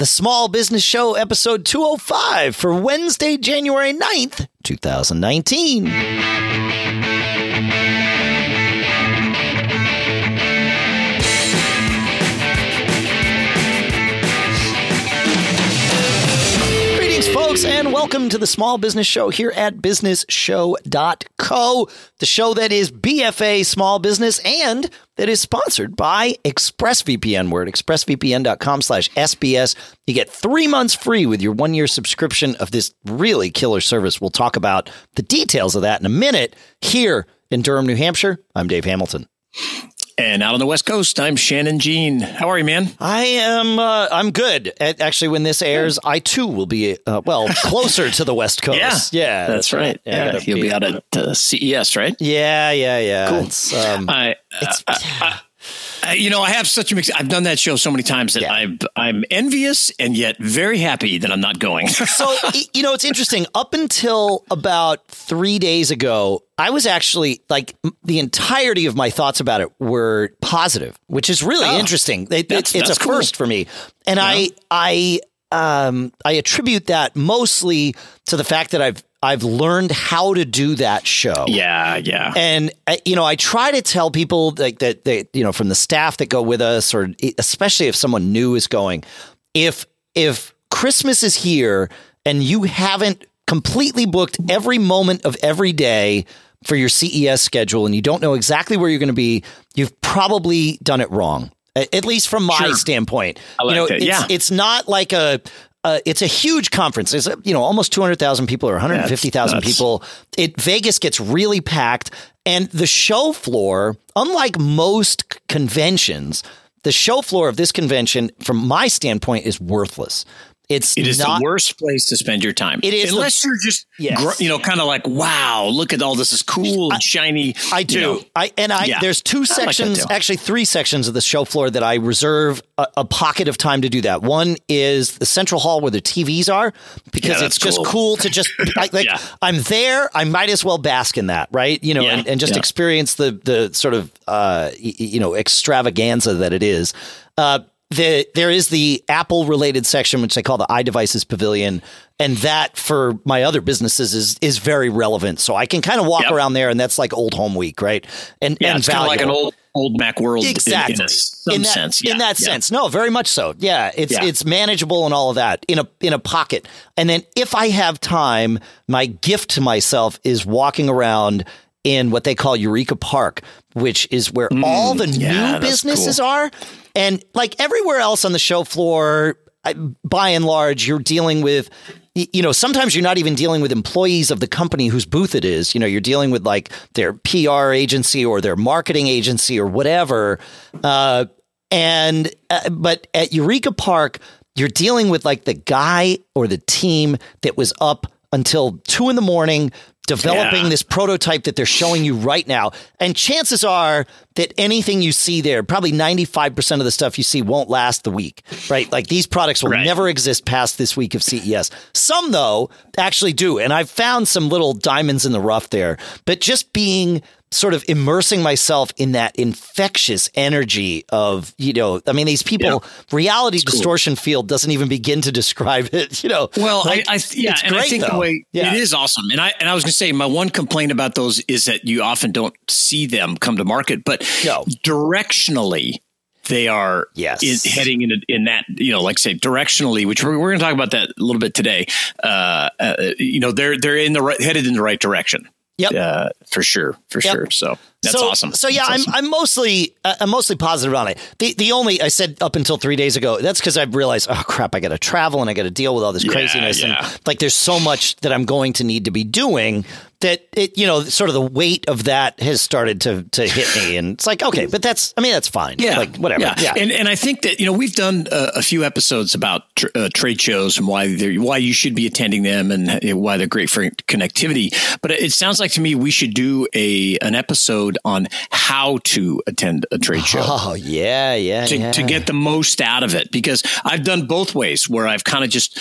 the Small Business Show, episode 205 for Wednesday, January 9th, 2019. Greetings, folks, and welcome to the Small Business Show here at businessshow.co, the show that is BFA small business and that is sponsored by ExpressVPN. We're at expressvpn.com slash SBS. You get three months free with your one year subscription of this really killer service. We'll talk about the details of that in a minute here in Durham, New Hampshire. I'm Dave Hamilton. And out on the West Coast, I'm Shannon Jean. How are you, man? I am. Uh, I'm good. Actually, when this airs, I too will be uh, well closer to the West Coast. Yeah, yeah, that's, right. Yeah, you'll be, be out at uh, CES, right? Yeah, yeah, yeah. Cool. It's, um, I, it's, I, I, you know, I have such a mix. I've done that show so many times that yeah. I'm I'm envious and yet very happy that I'm not going. so you know, it's interesting. Up until about three days ago, I was actually like the entirety of my thoughts about it were positive, which is really oh, interesting. It, it's a cool. first for me, and yeah. I I um I attribute that mostly to the fact that I've I've learned how to do that show. Yeah, yeah. And uh, you know, I try to tell people like that they you know from the staff that go with us or especially if someone new is going, if if Christmas is here and you haven't completely booked every moment of every day for your CES schedule and you don't know exactly where you're going to be, you've probably done it wrong at least from my sure. standpoint. Like you know, it. it's, yeah. it's not like a uh, it's a huge conference. It's you know almost two hundred thousand people or one hundred fifty thousand people. It Vegas gets really packed, and the show floor, unlike most conventions, the show floor of this convention, from my standpoint, is worthless. It's it is not, the worst place to spend your time. It is unless the, you're just yes. you know kind of like wow, look at all this is cool and I, shiny. I do. You know. I and I yeah. there's two sections, like actually three sections of the show floor that I reserve a, a, pocket of time to do that. One is the central hall where the TVs are because yeah, it's just cool. to just like, like yeah. I'm there. I might as well bask in that, right? You know, and, and, just experience the the sort of uh, you know extravaganza that it is. Uh, the there is the Apple related section, which they call the iDevices Pavilion, and that for my other businesses is is very relevant. So I can kind of walk yep. around there, and that's like old home week, right? And yeah, and it's kind of like an old old Macworld, exactly. In, in, some in that, sense, yeah. in that yeah. sense, no, very much so. Yeah, it's yeah. it's manageable and all of that in a in a pocket. And then if I have time, my gift to myself is walking around in what they call Eureka Park, which is where mm, all the new businesses cool. are. And like everywhere else on the show floor, by and large, you're dealing with, you know, sometimes you're not even dealing with employees of the company whose booth it is. You know, you're dealing with like their PR agency or their marketing agency or whatever. Uh, and, uh, but at Eureka Park, you're dealing with like the guy or the team that was up until two in the morning developing yeah. this prototype that they're showing you right now. And chances are that anything you see there, probably 95% of the stuff you see won't last the week, right? Like these products will right. never exist past this week of CES. Some, though, actually do. And I've found some little diamonds in the rough there. But just being sort of immersing myself in that infectious energy of, you know, I mean, these people, yeah. reality it's distortion cool. field doesn't even begin to describe it, you know. Well, like, I, I, yeah, and great, I think though. the way yeah. it is awesome. And I, and I was going to say, my one complaint about those is that you often don't see them come to market, but no. directionally, they are yes. in, heading in, in that, you know, like say directionally, which we're, we're going to talk about that a little bit today. Uh, uh, you know, they're, they're in the right, headed in the right direction. Yep. Uh, for sure. For yep. sure. So that's so, awesome. So yeah, that's I'm I'm mostly uh, I'm mostly positive on it. The the only I said up until three days ago. That's because I've realized, oh crap, I got to travel and I got to deal with all this yeah, craziness yeah. and like there's so much that I'm going to need to be doing that it you know sort of the weight of that has started to to hit me. And it's like okay but that's i mean that's fine. Yeah. Like whatever. Yeah, yeah. and and i think that you know we've done a, a few episodes about tr- uh, trade shows and why they why you should be attending them and why they're great for connectivity. But it sounds like to me we should do a an episode on how to attend a trade show. Oh yeah yeah to, yeah. to get the most out of it. Because i've done both ways where i've kind of just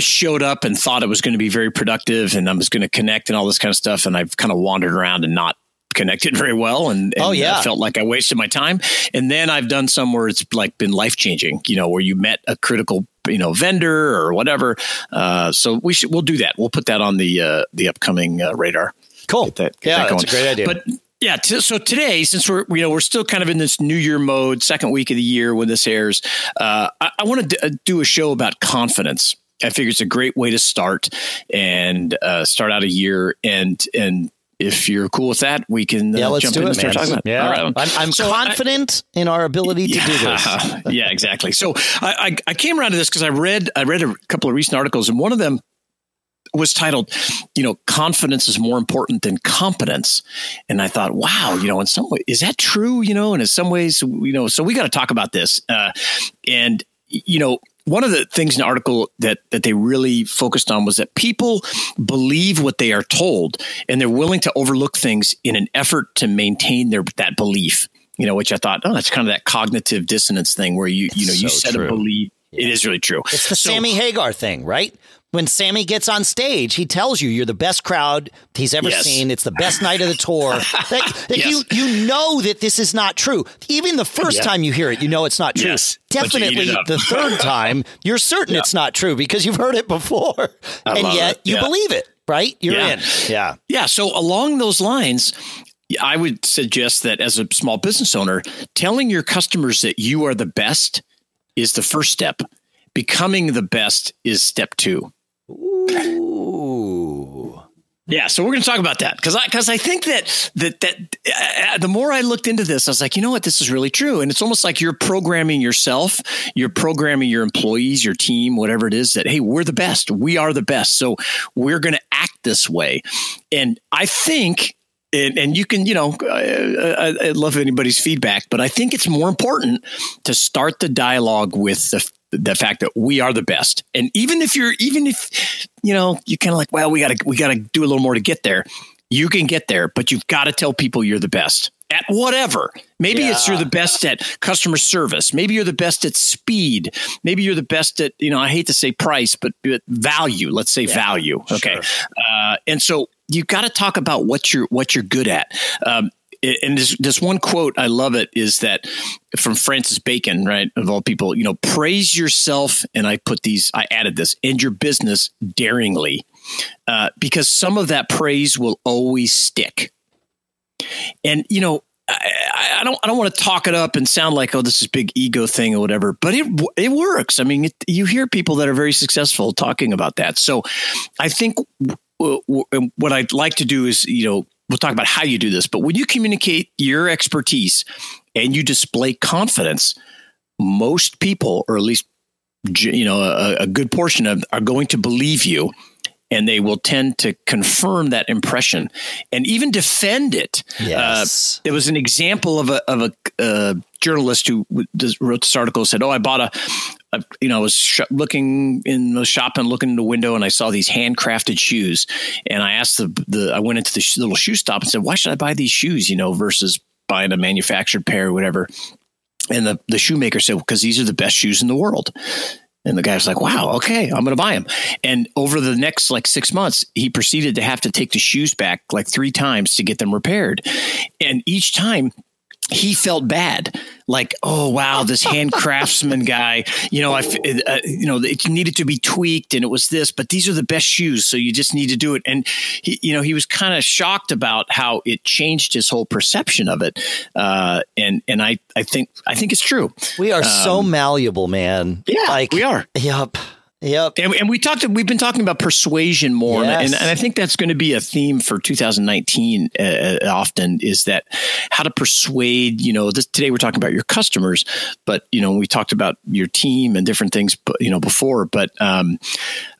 showed up and thought it was going to be very productive and i was going to connect and all this kind of stuff and i've kind kind of wandered around and not connected very well and, and oh yeah uh, felt like I wasted my time and then I've done some where it's like been life changing you know where you met a critical you know vendor or whatever. Uh, so we should we'll do that. We'll put that on the uh, the upcoming uh, radar. Cool. Get that, get yeah, that that's a great idea. But yeah, t- so today, since we're you know we're still kind of in this New Year mode, second week of the year when this airs, uh, I, I want to d- uh, do a show about confidence. I figure it's a great way to start and uh, start out a year and and if you're cool with that, we can uh, yeah, let's jump do in it, and start man. talking about. Yeah, I'm, I'm so confident I, in our ability to yeah, do this. yeah, exactly. So I, I, I came around to this because I read I read a couple of recent articles, and one of them was titled, you know, confidence is more important than competence. And I thought, wow, you know, in some way, is that true? You know, and in some ways, you know, so we got to talk about this. Uh, and, you know, one of the things in the article that that they really focused on was that people believe what they are told and they're willing to overlook things in an effort to maintain their that belief you know which i thought oh that's kind of that cognitive dissonance thing where you you know you set true. a belief yeah. it is really true it's the so, sammy hagar thing right when Sammy gets on stage, he tells you you're the best crowd he's ever yes. seen. It's the best night of the tour. that, that yes. you you know that this is not true. Even the first yeah. time you hear it, you know it's not true. Yes. Definitely the third time, you're certain yeah. it's not true because you've heard it before, I and yet it. you yeah. believe it. Right? You're in. Yeah. Yeah. So along those lines, I would suggest that as a small business owner, telling your customers that you are the best is the first step. Becoming the best is step two. Ooh. Yeah, so we're going to talk about that because I because I think that that that uh, uh, the more I looked into this, I was like, you know what, this is really true, and it's almost like you're programming yourself, you're programming your employees, your team, whatever it is. That hey, we're the best, we are the best, so we're going to act this way, and I think and, and, you can, you know, uh, uh, I, I, love anybody's feedback, but I think it's more important to start the dialogue with the the fact that we are the best. And even if you're, even if, you know, you're kind of like, well, we got to, we got to do a little more to get there. You can get there, but you've got to tell people you're the best at whatever. Maybe yeah. it's you're the best at customer service. Maybe you're the best at speed. Maybe you're the best at, you know, I hate to say price, but, but value. Let's say yeah, value. Okay. Sure. Uh, and so you've got to talk about what you're, what you're good at. Um, and this, this one quote I love it is that from Francis Bacon, right? Of all people, you know, praise yourself, and I put these, I added this, and your business daringly, uh, because some of that praise will always stick. And you know, I, I, don't I don't want to talk it up and sound like oh this is big ego thing or whatever, but it it works. I mean, it, you hear people that are very successful talking about that. So, I think what I'd like to do is you know we'll talk about how you do this, but when you communicate your expertise and you display confidence, most people, or at least you know a, a good portion of, are going to believe you and they will tend to confirm that impression and even defend it. Yes. Uh, there was an example of a, of a uh, journalist who wrote this article said, "Oh, I bought a, a you know, I was sh- looking in the shop and looking in the window, and I saw these handcrafted shoes, and I asked the the I went into the sh- little shoe stop and said, why should I buy these shoes? You know, versus buying a manufactured pair or whatever." And the, the shoemaker said, because these are the best shoes in the world. And the guy was like, wow, okay, I'm going to buy them. And over the next like six months, he proceeded to have to take the shoes back like three times to get them repaired. And each time he felt bad. Like oh wow this hand craftsman guy you know i uh, you know it needed to be tweaked and it was this but these are the best shoes so you just need to do it. And he you know he was kind of shocked about how it changed his whole perception of it. Uh, and and i i think i think it's true. We are um, so malleable man. Yeah like we are. yep Yep. And, and, we talked, we've been talking about persuasion more. Yes. And, and, I think that's going to be a theme for 2019 uh, uh, often is that how to persuade, you know, this, today we're talking about your customers, but, you know, we talked about your team and different things, but, you know, before, but, um,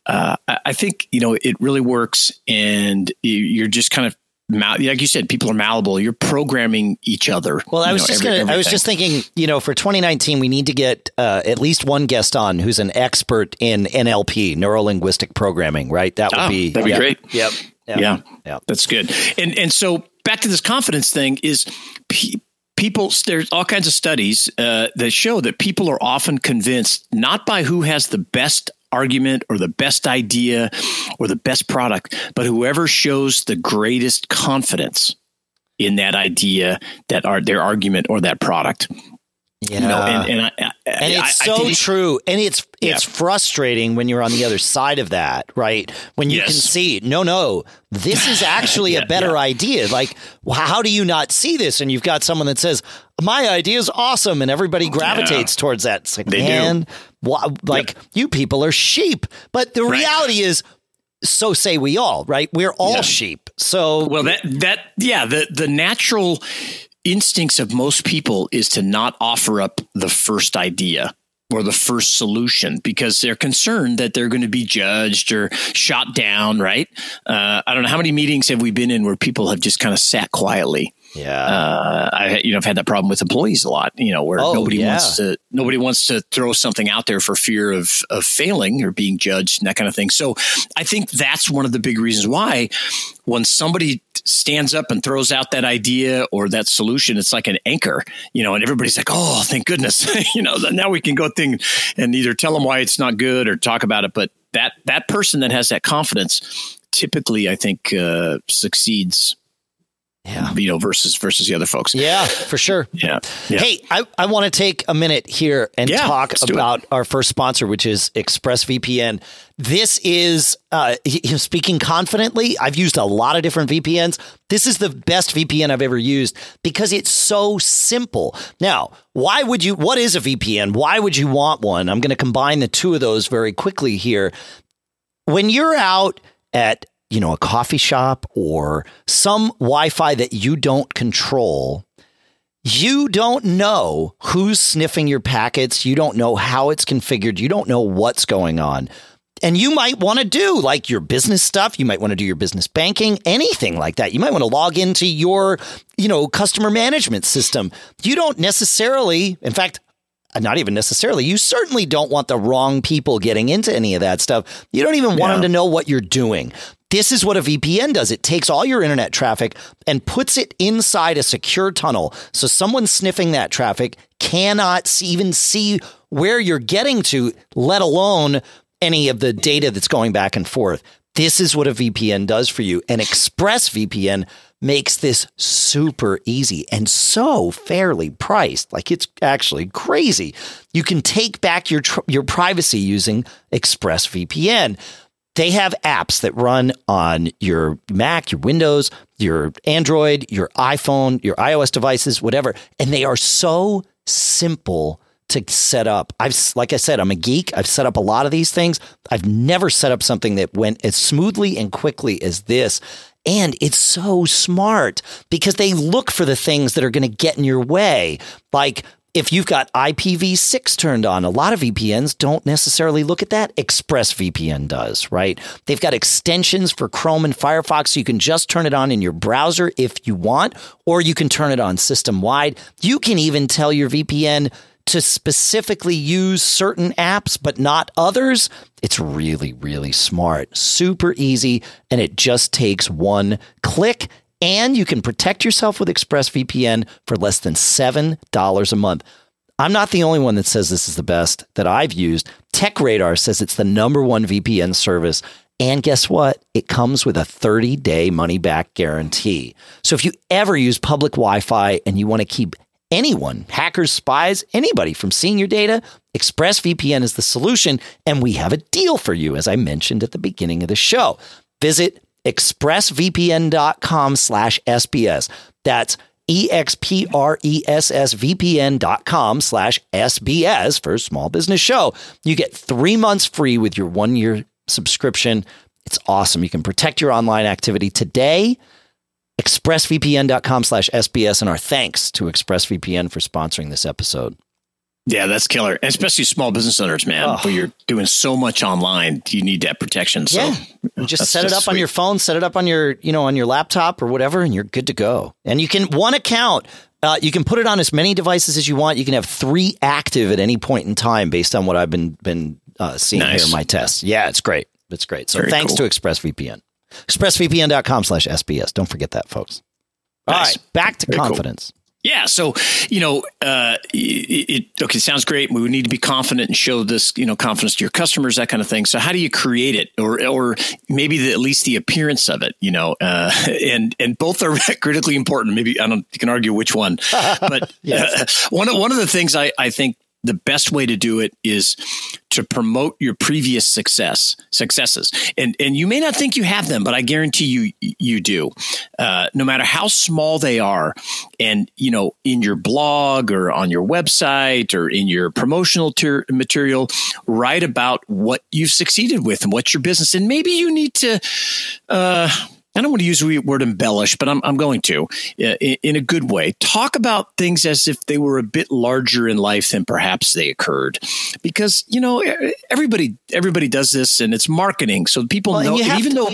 uh, I think, you know, it really works and you're just kind of like you said, people are malleable. You're programming each other. Well, I was know, just every, gonna, I was just thinking, you know, for 2019, we need to get uh, at least one guest on who's an expert in NLP, neuro linguistic programming. Right? That would oh, be that'd be great. Yep. yep. Yeah. Yeah. That's good. And and so back to this confidence thing is. Pe- people there's all kinds of studies uh, that show that people are often convinced not by who has the best argument or the best idea or the best product, but whoever shows the greatest confidence in that idea, that are their argument or that product. Yeah. You know, and, and I, and it's so I true and it's it's yeah. frustrating when you're on the other side of that right when you yes. can see no no this is actually yeah, a better yeah. idea like how do you not see this and you've got someone that says my idea is awesome and everybody gravitates towards that it's like they man do. like yep. you people are sheep but the right. reality is so say we all right we're all sheep so well that that yeah the the natural instincts of most people is to not offer up the first idea or the first solution because they're concerned that they're going to be judged or shot down, right? Uh, I don't know how many meetings have we been in where people have just kind of sat quietly yeah, uh, I you know I've had that problem with employees a lot. You know where oh, nobody yeah. wants to nobody wants to throw something out there for fear of of failing or being judged and that kind of thing. So I think that's one of the big reasons why when somebody stands up and throws out that idea or that solution, it's like an anchor. You know, and everybody's like, "Oh, thank goodness!" you know, now we can go thing and either tell them why it's not good or talk about it. But that that person that has that confidence typically, I think, uh, succeeds yeah. you know, versus versus the other folks. Yeah, for sure. Yeah. yeah. Hey, I, I want to take a minute here and yeah, talk about our first sponsor, which is ExpressVPN. This is uh, speaking confidently. I've used a lot of different VPNs. This is the best VPN I've ever used because it's so simple. Now, why would you? What is a VPN? Why would you want one? I'm going to combine the two of those very quickly here. When you're out at you know, a coffee shop or some Wi Fi that you don't control, you don't know who's sniffing your packets. You don't know how it's configured. You don't know what's going on. And you might want to do like your business stuff. You might want to do your business banking, anything like that. You might want to log into your, you know, customer management system. You don't necessarily, in fact, not even necessarily. You certainly don't want the wrong people getting into any of that stuff. You don't even want yeah. them to know what you're doing. This is what a VPN does. It takes all your internet traffic and puts it inside a secure tunnel. So someone sniffing that traffic cannot even see where you're getting to, let alone any of the data that's going back and forth. This is what a VPN does for you. And ExpressVPN makes this super easy and so fairly priced. Like it's actually crazy. You can take back your tr- your privacy using ExpressVPN they have apps that run on your Mac, your Windows, your Android, your iPhone, your iOS devices, whatever. And they are so simple to set up. I've, like I said, I'm a geek. I've set up a lot of these things. I've never set up something that went as smoothly and quickly as this. And it's so smart because they look for the things that are going to get in your way, like if you've got IPv6 turned on, a lot of VPNs don't necessarily look at that. ExpressVPN does, right? They've got extensions for Chrome and Firefox, so you can just turn it on in your browser if you want, or you can turn it on system wide. You can even tell your VPN to specifically use certain apps, but not others. It's really, really smart, super easy, and it just takes one click and you can protect yourself with ExpressVPN for less than $7 a month. I'm not the only one that says this is the best that I've used. TechRadar says it's the number one VPN service. And guess what? It comes with a 30 day money back guarantee. So if you ever use public Wi Fi and you want to keep anyone, hackers, spies, anybody from seeing your data, ExpressVPN is the solution. And we have a deal for you, as I mentioned at the beginning of the show. Visit expressvpn.com slash SBS. That's E-X-P-R-E-S-S-V-P-N.com slash SBS for Small Business Show. You get three months free with your one-year subscription. It's awesome. You can protect your online activity today. ExpressVPN.com slash SBS. And our thanks to ExpressVPN for sponsoring this episode. Yeah, that's killer. especially small business owners, man, oh. where you're doing so much online, you need that protection. So yeah. just set it up sweet. on your phone, set it up on your, you know, on your laptop or whatever, and you're good to go. And you can one account. Uh, you can put it on as many devices as you want. You can have three active at any point in time, based on what I've been been uh, seeing nice. here in my tests. Yeah, it's great. It's great. So Very thanks cool. to ExpressVPN. ExpressVPN.com slash SBS. Don't forget that, folks. All nice. right, back to Very confidence. Cool. Yeah, so you know, uh, it, it, okay sounds great. We need to be confident and show this, you know, confidence to your customers, that kind of thing. So, how do you create it, or or maybe the, at least the appearance of it, you know? Uh, and and both are critically important. Maybe I don't. You can argue which one, but yes. uh, one of one of the things I I think the best way to do it is to promote your previous success successes. And and you may not think you have them but i guarantee you you do. Uh, no matter how small they are and you know in your blog or on your website or in your promotional ter- material write about what you've succeeded with and what's your business and maybe you need to uh, I don't want to use the word embellish, but I'm, I'm going to uh, in, in, a good way. Talk about things as if they were a bit larger in life than perhaps they occurred, because you know everybody everybody does this, and it's marketing, so people well, know. even to, though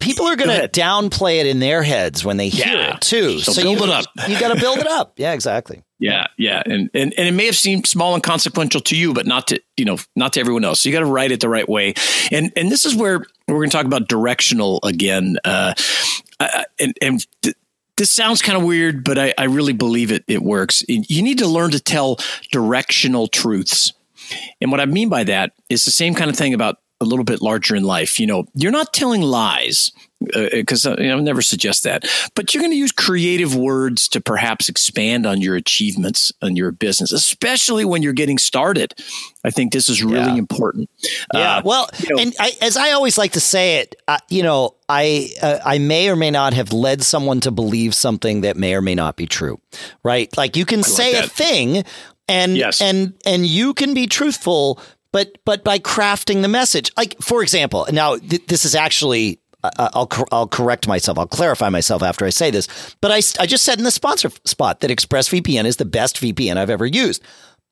people are going to downplay it in their heads when they hear yeah. it too, so, so build you, it up. You got to build it up. Yeah, exactly. Yeah, yeah, and, and and it may have seemed small and consequential to you, but not to you know not to everyone else. So you got to write it the right way, and and this is where we're going to talk about directional again, uh, and and. Th- this sounds kind of weird, but I, I really believe it. It works. You need to learn to tell directional truths, and what I mean by that is the same kind of thing about little bit larger in life. You know, you're not telling lies because uh, uh, you know, I never suggest that. But you're going to use creative words to perhaps expand on your achievements and your business, especially when you're getting started. I think this is really yeah. important. Yeah. Uh, well, you know, and I, as I always like to say it, uh, you know, I uh, I may or may not have led someone to believe something that may or may not be true. Right? Like you can like say that. a thing, and yes. and and you can be truthful but but by crafting the message like for example now th- this is actually uh, uh, I'll I'll correct myself. I'll clarify myself after I say this. But I, I just said in the sponsor spot that ExpressVPN is the best VPN I've ever used.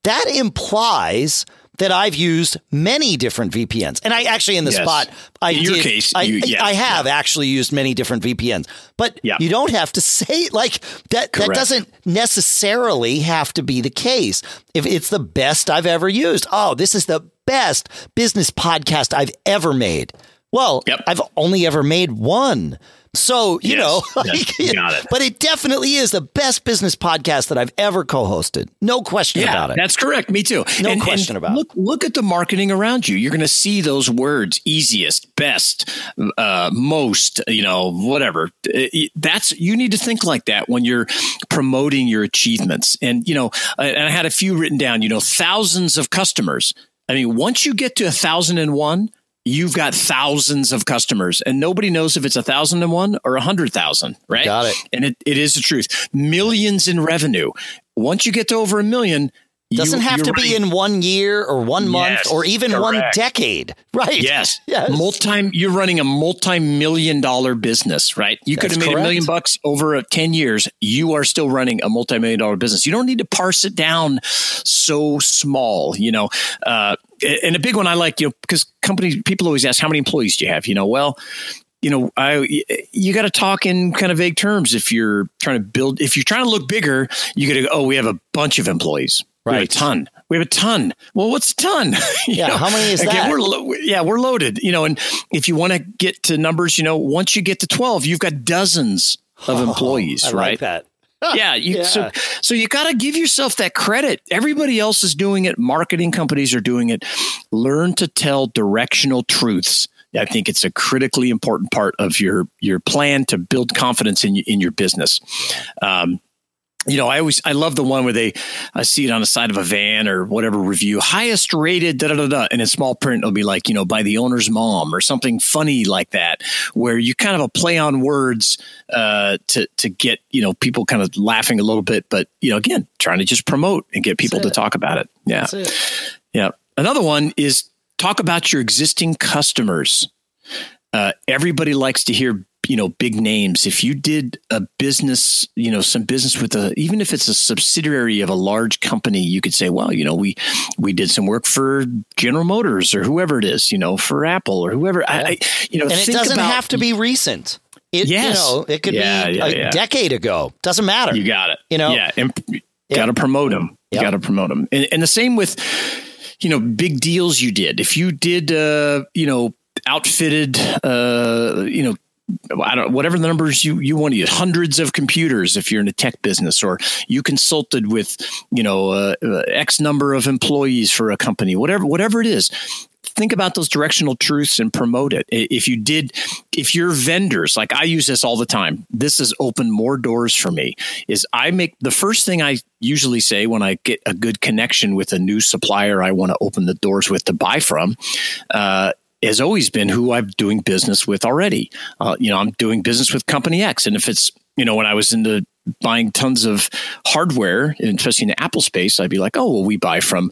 That implies that I've used many different VPNs. And I actually in the yes. spot I in your did, case I, you, yeah, I have yeah. actually used many different VPNs. But yeah. you don't have to say like that Correct. that doesn't necessarily have to be the case. If it's the best I've ever used. Oh, this is the best business podcast I've ever made. Well, yep. I've only ever made one. So, you yes, know, like, yes, got it. but it definitely is the best business podcast that I've ever co-hosted. No question yeah, about it. That's correct. Me too. No and, question and about look, it. Look at the marketing around you. You're going to see those words easiest, best, uh, most, you know, whatever. Uh, that's, you need to think like that when you're promoting your achievements. And, you know, and I had a few written down, you know, thousands of customers. I mean, once you get to a thousand and one, you've got thousands of customers and nobody knows if it's a thousand and one or a hundred thousand, right? Got it. And it, it is the truth. Millions in revenue. Once you get to over a million, doesn't you, have to right. be in one year or one month yes, or even correct. one decade, right? Yes, yes. Multi, you're running a multi-million dollar business, right? You could have made correct. a million bucks over ten years. You are still running a multi-million dollar business. You don't need to parse it down so small, you know. Uh, and a big one I like, you know, because companies, people always ask, how many employees do you have? You know, well, you know, I you got to talk in kind of vague terms if you're trying to build. If you're trying to look bigger, you got to go. Oh, we have a bunch of employees. Right, we have a ton. We have a ton. Well, what's a ton? yeah, know, how many is again, that? We're lo- yeah, we're loaded. You know, and if you want to get to numbers, you know, once you get to twelve, you've got dozens of employees. Oh, I right? Like that yeah, you, yeah. So, so you got to give yourself that credit. Everybody else is doing it. Marketing companies are doing it. Learn to tell directional truths. I think it's a critically important part of your your plan to build confidence in in your business. Um, you know, I always I love the one where they I see it on the side of a van or whatever review, highest rated, da da da da, and in small print it'll be like you know by the owner's mom or something funny like that, where you kind of a play on words uh, to to get you know people kind of laughing a little bit, but you know again trying to just promote and get people to talk about it. Yeah, it. yeah. Another one is talk about your existing customers. Uh, everybody likes to hear you know big names if you did a business you know some business with a even if it's a subsidiary of a large company you could say well you know we we did some work for general motors or whoever it is you know for apple or whoever yeah. I, you know and it doesn't about, have to be recent it, yes. you know, it could yeah, be yeah, a decade ago. Doesn't matter. You got it. You know, yeah, and got to promote them. You got to promote them, and, and the same with, you know, big deals you did. If you did, uh, you know, outfitted, uh, you know, I don't whatever the numbers you you want to use hundreds of computers if you're in a tech business or you consulted with you know uh, uh, X number of employees for a company whatever whatever it is think about those directional truths and promote it. If you did, if your vendors, like I use this all the time, this has opened more doors for me. Is I make the first thing I usually say when I get a good connection with a new supplier I want to open the doors with to buy from. Uh, has always been who I'm doing business with already. Uh, you know, I'm doing business with company X, and if it's you know when I was into buying tons of hardware, especially in the Apple space, I'd be like, oh, well, we buy from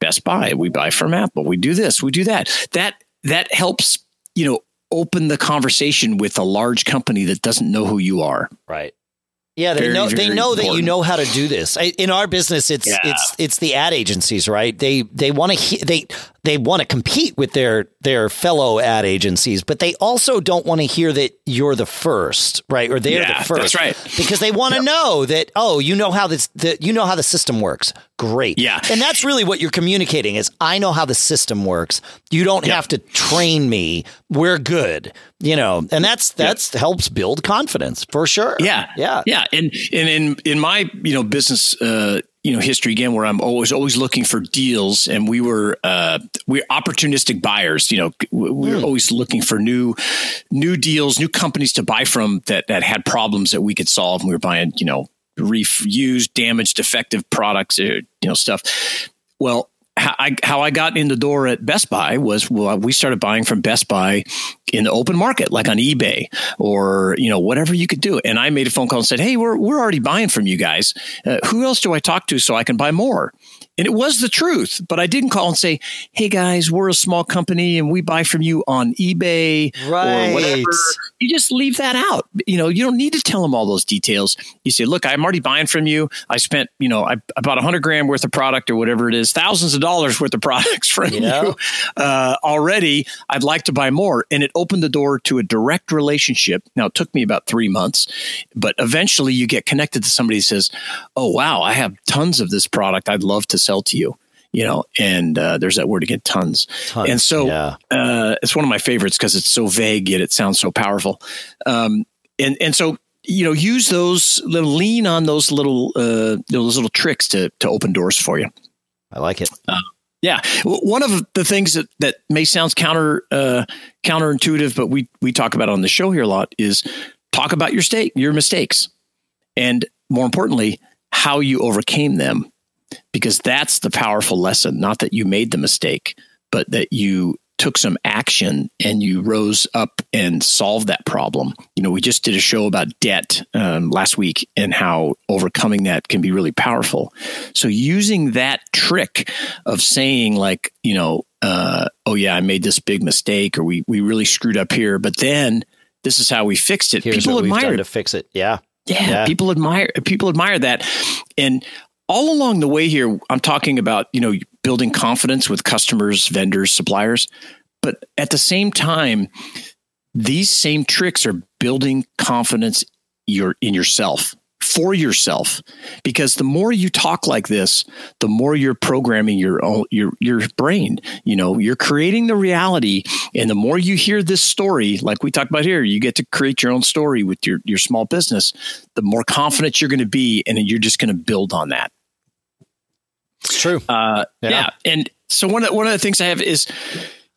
Best Buy, we buy from Apple, we do this, we do that. That that helps, you know, open the conversation with a large company that doesn't know who you are. Right. Yeah, they very, know they know important. that you know how to do this. In our business, it's yeah. it's it's the ad agencies, right? They they want to they they want to compete with their their fellow ad agencies, but they also don't want to hear that you're the first, right? Or they're yeah, the first, that's right? Because they want to yep. know that oh, you know how this the, you know how the system works. Great, yeah, and that's really what you're communicating is I know how the system works. You don't yep. have to train me. We're good, you know, and that's that's yep. helps build confidence for sure. Yeah, yeah, yeah, and and in in my you know business. Uh, you know history again where i'm always always looking for deals. And we were uh we're opportunistic buyers you know we are mm. always looking for new new deals new companies to buy from that that had problems that we could solve. And we were buying you know refused damaged defective products uh, you know stuff. Well how I, how I got in the door at Best Buy was well, we started buying from Best Buy in the open market, like on eBay or you know whatever you could do. And I made a phone call and said, "Hey, we're we're already buying from you guys. Uh, who else do I talk to so I can buy more?" And it was the truth, but I didn't call and say, "Hey guys, we're a small company and we buy from you on eBay right. or whatever." You just leave that out. You know, you don't need to tell them all those details. You say, "Look, I'm already buying from you. I spent, you know, I, I bought a hundred grand worth of product or whatever it is, thousands of dollars worth of products from yeah. you uh, already. I'd like to buy more." And it opened the door to a direct relationship. Now it took me about three months, but eventually you get connected to somebody who says, "Oh wow, I have tons of this product. I'd love to." sell to you you know and uh, there's that word again tons, tons and so yeah. uh, it's one of my favorites because it's so vague yet it sounds so powerful. Um, and and so you know use those lean on those little uh, those little tricks to to open doors for you. I like it. Uh, yeah, one of the things that, that may sound counter uh, counterintuitive, but we we talk about on the show here a lot is talk about your state your mistakes, and more importantly, how you overcame them because that's the powerful lesson. Not that you made the mistake, but that you took some action and you rose up and solved that problem. You know, we just did a show about debt um, last week and how overcoming that can be really powerful. So using that trick of saying like, you know, uh, oh yeah, I made this big mistake or we we really screwed up here, but then this is how we fixed it. Here's people admire to fix it. Yeah. yeah. Yeah, people admire people admire that, and all along the way here, I'm talking about, you know, building confidence with customers, vendors, suppliers. But at the same time, these same tricks are building confidence your, in yourself for yourself because the more you talk like this the more you're programming your own your your brain you know you're creating the reality and the more you hear this story like we talked about here you get to create your own story with your your small business the more confident you're going to be and you're just going to build on that it's true. Uh, yeah. yeah. And so one of, one of the things I have is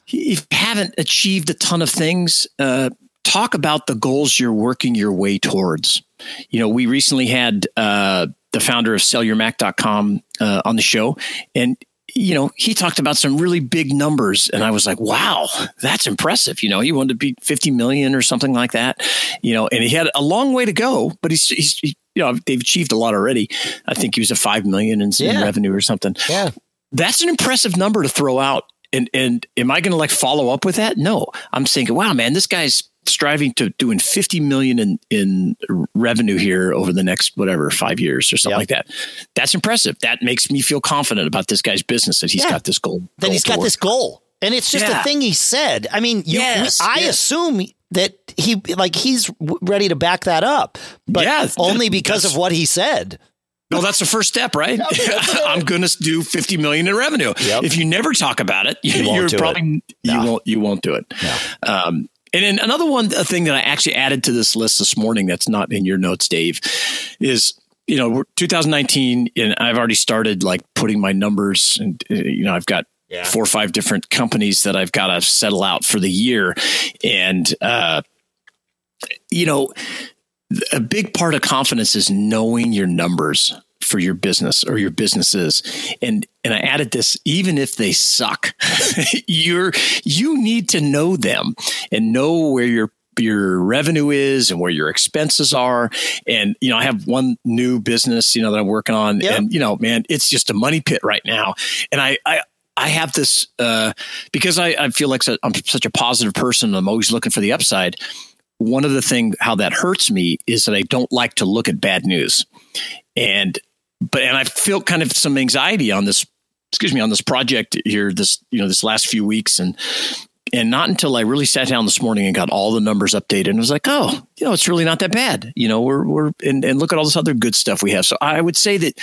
if you haven't achieved a ton of things, uh, talk about the goals you're working your way towards. You know, we recently had uh, the founder of sellyourmac.com uh, on the show and you know, he talked about some really big numbers and I was like, wow, that's impressive. You know, he wanted to be 50 million or something like that, you know, and he had a long way to go, but he's, he's, he, you know, they've achieved a lot already. I think he was a 5 million in, yeah. in revenue or something. Yeah. That's an impressive number to throw out. And, and am I going to like follow up with that? No, I'm thinking, wow, man, this guy's striving to doing 50 million in, in revenue here over the next whatever five years or something yep. like that that's impressive that makes me feel confident about this guy's business that he's yeah. got this goal that he's got this goal and it's just yeah. a thing he said i mean you, yes, i yes. assume that he like he's ready to back that up but yeah, only because of what he said well, that's the first step, right? I'm going to do 50 million in revenue. Yep. If you never talk about it, you are probably it. you won't you won't do it. No. Um, and then another one a thing that I actually added to this list this morning that's not in your notes, Dave, is you know 2019 and I've already started like putting my numbers and uh, you know I've got yeah. four or five different companies that I've got to settle out for the year. And, uh, you know, a big part of confidence is knowing your numbers for your business or your businesses and and I added this even if they suck you're you need to know them and know where your your revenue is and where your expenses are and you know I have one new business you know that I'm working on yep. and you know man it's just a money pit right now and I I I have this uh, because I, I feel like I'm such a positive person. I'm always looking for the upside one of the things how that hurts me is that I don't like to look at bad news. And but and I feel kind of some anxiety on this excuse me on this project here this you know this last few weeks and and not until I really sat down this morning and got all the numbers updated and was like, oh, you know, it's really not that bad. You know, we're we're and, and look at all this other good stuff we have. So I would say that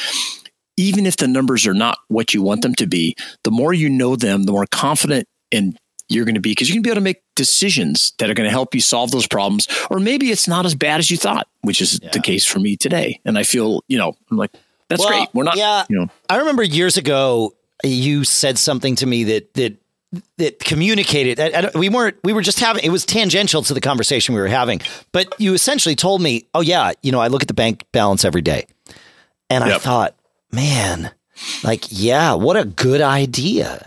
even if the numbers are not what you want them to be, the more you know them, the more confident and you're going to be because you're going to be able to make decisions that are going to help you solve those problems. Or maybe it's not as bad as you thought, which is yeah. the case for me today. And I feel, you know, I'm like, that's well, great. We're not, yeah. You know, I remember years ago, you said something to me that, that, that communicated I, I, we weren't we were just having it was tangential to the conversation we were having but you essentially told me oh yeah you know i look at the bank balance every day and yep. i thought man like yeah what a good idea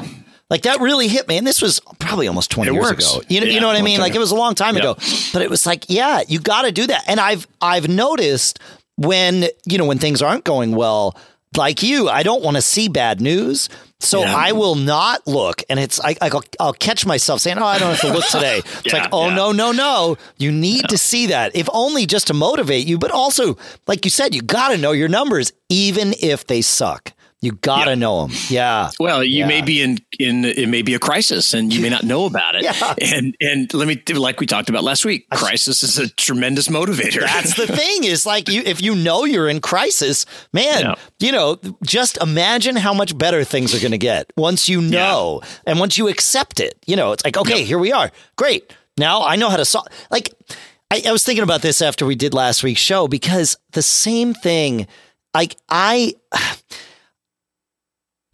like that really hit me. And this was probably almost 20 it years works. ago. You know, yeah, you know what I mean? Like it was a long time ago, but it was like, yeah, you got to do that. And I've, I've noticed when, you know, when things aren't going well, like you, I don't want to see bad news. So yeah. I will not look, and it's I, will I'll catch myself saying, "Oh, I don't have to look today." It's yeah, like, "Oh yeah. no, no, no! You need to see that, if only just to motivate you, but also, like you said, you got to know your numbers, even if they suck." You gotta yep. know them. Yeah. Well, you yeah. may be in in it may be a crisis, and you may not know about it. yeah. And and let me like we talked about last week, crisis is a tremendous motivator. That's the thing. Is like you if you know you're in crisis, man. Yeah. You know, just imagine how much better things are going to get once you know yeah. and once you accept it. You know, it's like okay, yep. here we are. Great. Now I know how to solve. Like I, I was thinking about this after we did last week's show because the same thing. Like I.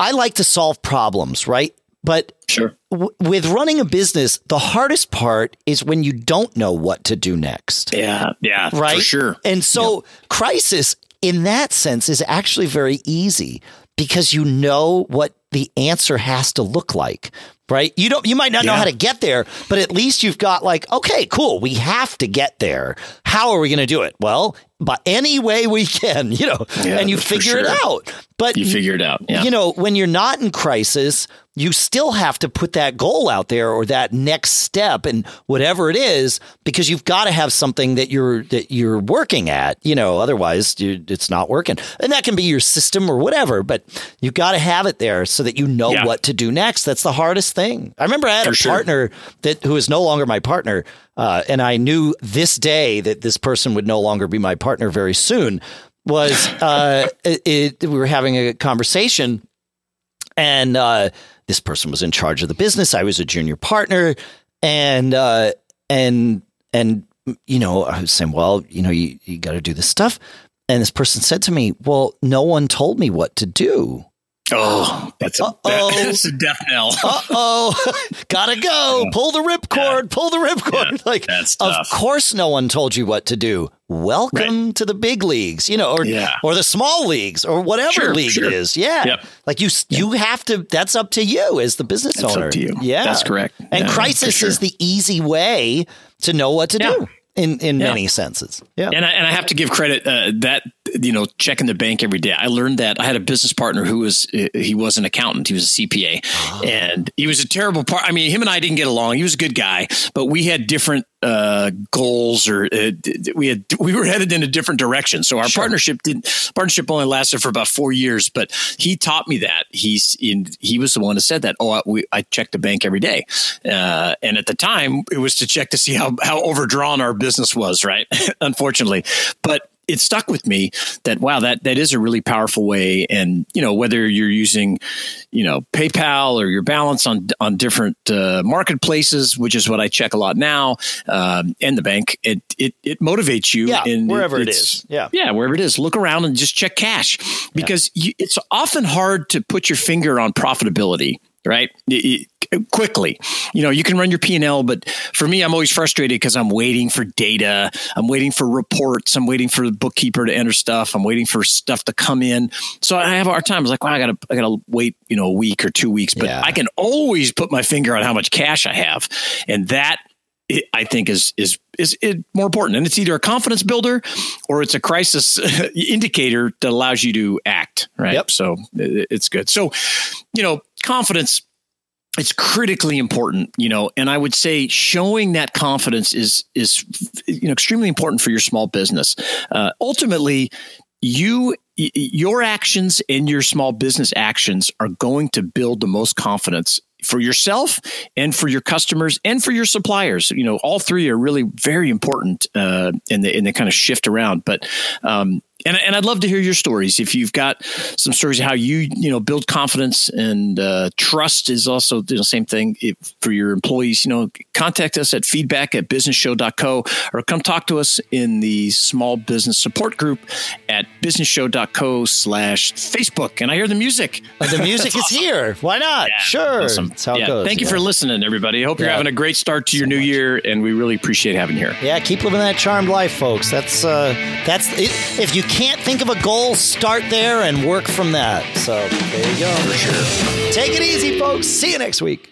I like to solve problems, right? But sure. W- with running a business, the hardest part is when you don't know what to do next. Yeah, yeah, right. sure. And so, crisis in that sense is actually very easy because you know what the answer has to look like right? You don't you might not yeah. know how to get there, but at least you've got like, okay, cool, we have to get there. How are we going to do it? Well, by any way we can, you know, yeah, and you figure sure. it out. But you figure it out. Yeah. You know, when you're not in crisis, you still have to put that goal out there or that next step and whatever it is because you've got to have something that you're that you're working at you know otherwise you, it's not working and that can be your system or whatever but you've got to have it there so that you know yeah. what to do next that's the hardest thing i remember i had For a sure. partner that who is no longer my partner uh, and i knew this day that this person would no longer be my partner very soon was uh, it, it, we were having a conversation and uh, this person was in charge of the business. I was a junior partner, and uh, and and you know, I was saying, well, you know, you you got to do this stuff. And this person said to me, "Well, no one told me what to do." Oh, that's a, that's a death knell. uh oh, gotta go. Pull the ripcord. Pull the ripcord. Yeah, like, that's tough. of course, no one told you what to do. Welcome right. to the big leagues, you know, or yeah. or the small leagues, or whatever sure, league sure. it is. Yeah, yep. like you, yep. you have to. That's up to you as the business that's owner. Up to you. Yeah, that's correct. And crisis sure. is the easy way to know what to do in in yeah. many senses. Yeah, and I, and I have to give credit uh, that you know checking the bank every day. I learned that I had a business partner who was uh, he was an accountant. He was a CPA, oh. and he was a terrible part. I mean, him and I didn't get along. He was a good guy, but we had different uh, goals, or uh, we had we were headed in a different direction. So our sure. partnership didn't partnership only lasted for about four years. But he taught me that he's in. He was the one who said that. Oh, I, we, I check the bank every day, uh, and at the time it was to check to see how how overdrawn our business was, right? Unfortunately, but it stuck with me that wow that that is a really powerful way. And you know whether you're using you know PayPal or your balance on on different uh, marketplaces which is what I check a lot now um, and the bank it it, it motivates you yeah, in wherever it is. Yeah. Yeah wherever it is look around and just check cash. Because yeah. you, it's often hard to put your finger on profitability right? It, it, quickly, you know, you can run your P and L, but for me, I'm always frustrated because I'm waiting for data, I'm waiting for reports, I'm waiting for the bookkeeper to enter stuff, I'm waiting for stuff to come in. So I have a hard time. I was like, well, I gotta, I gotta wait, you know, a week or two weeks, but yeah. I can always put my finger on how much cash I have, and that I think is is is it more important, and it's either a confidence builder or it's a crisis indicator that allows you to act. Right. Yep. So it's good. So, you know, confidence it's critically important you know and i would say showing that confidence is is you know extremely important for your small business uh, ultimately you your actions and your small business actions are going to build the most confidence for yourself and for your customers and for your suppliers. You know, all three are really very important uh, in the in the kind of shift around. But um, and, and I'd love to hear your stories. If you've got some stories of how you you know build confidence and uh, trust is also the same thing if, for your employees. You know, contact us at feedback at businessshow.co or come talk to us in the small business support group at businessshow.co slash Facebook. And I hear the music. the music is awesome. here. Why not? Yeah, sure. Awesome. That's how yeah. it goes. Thank you for listening, everybody. I hope you're having a great start to so your new much. year, and we really appreciate having you here. Yeah, keep living that charmed life, folks. That's uh, that's it. if you can't think of a goal, start there and work from that. So there you go. For sure. Take it easy, folks. See you next week.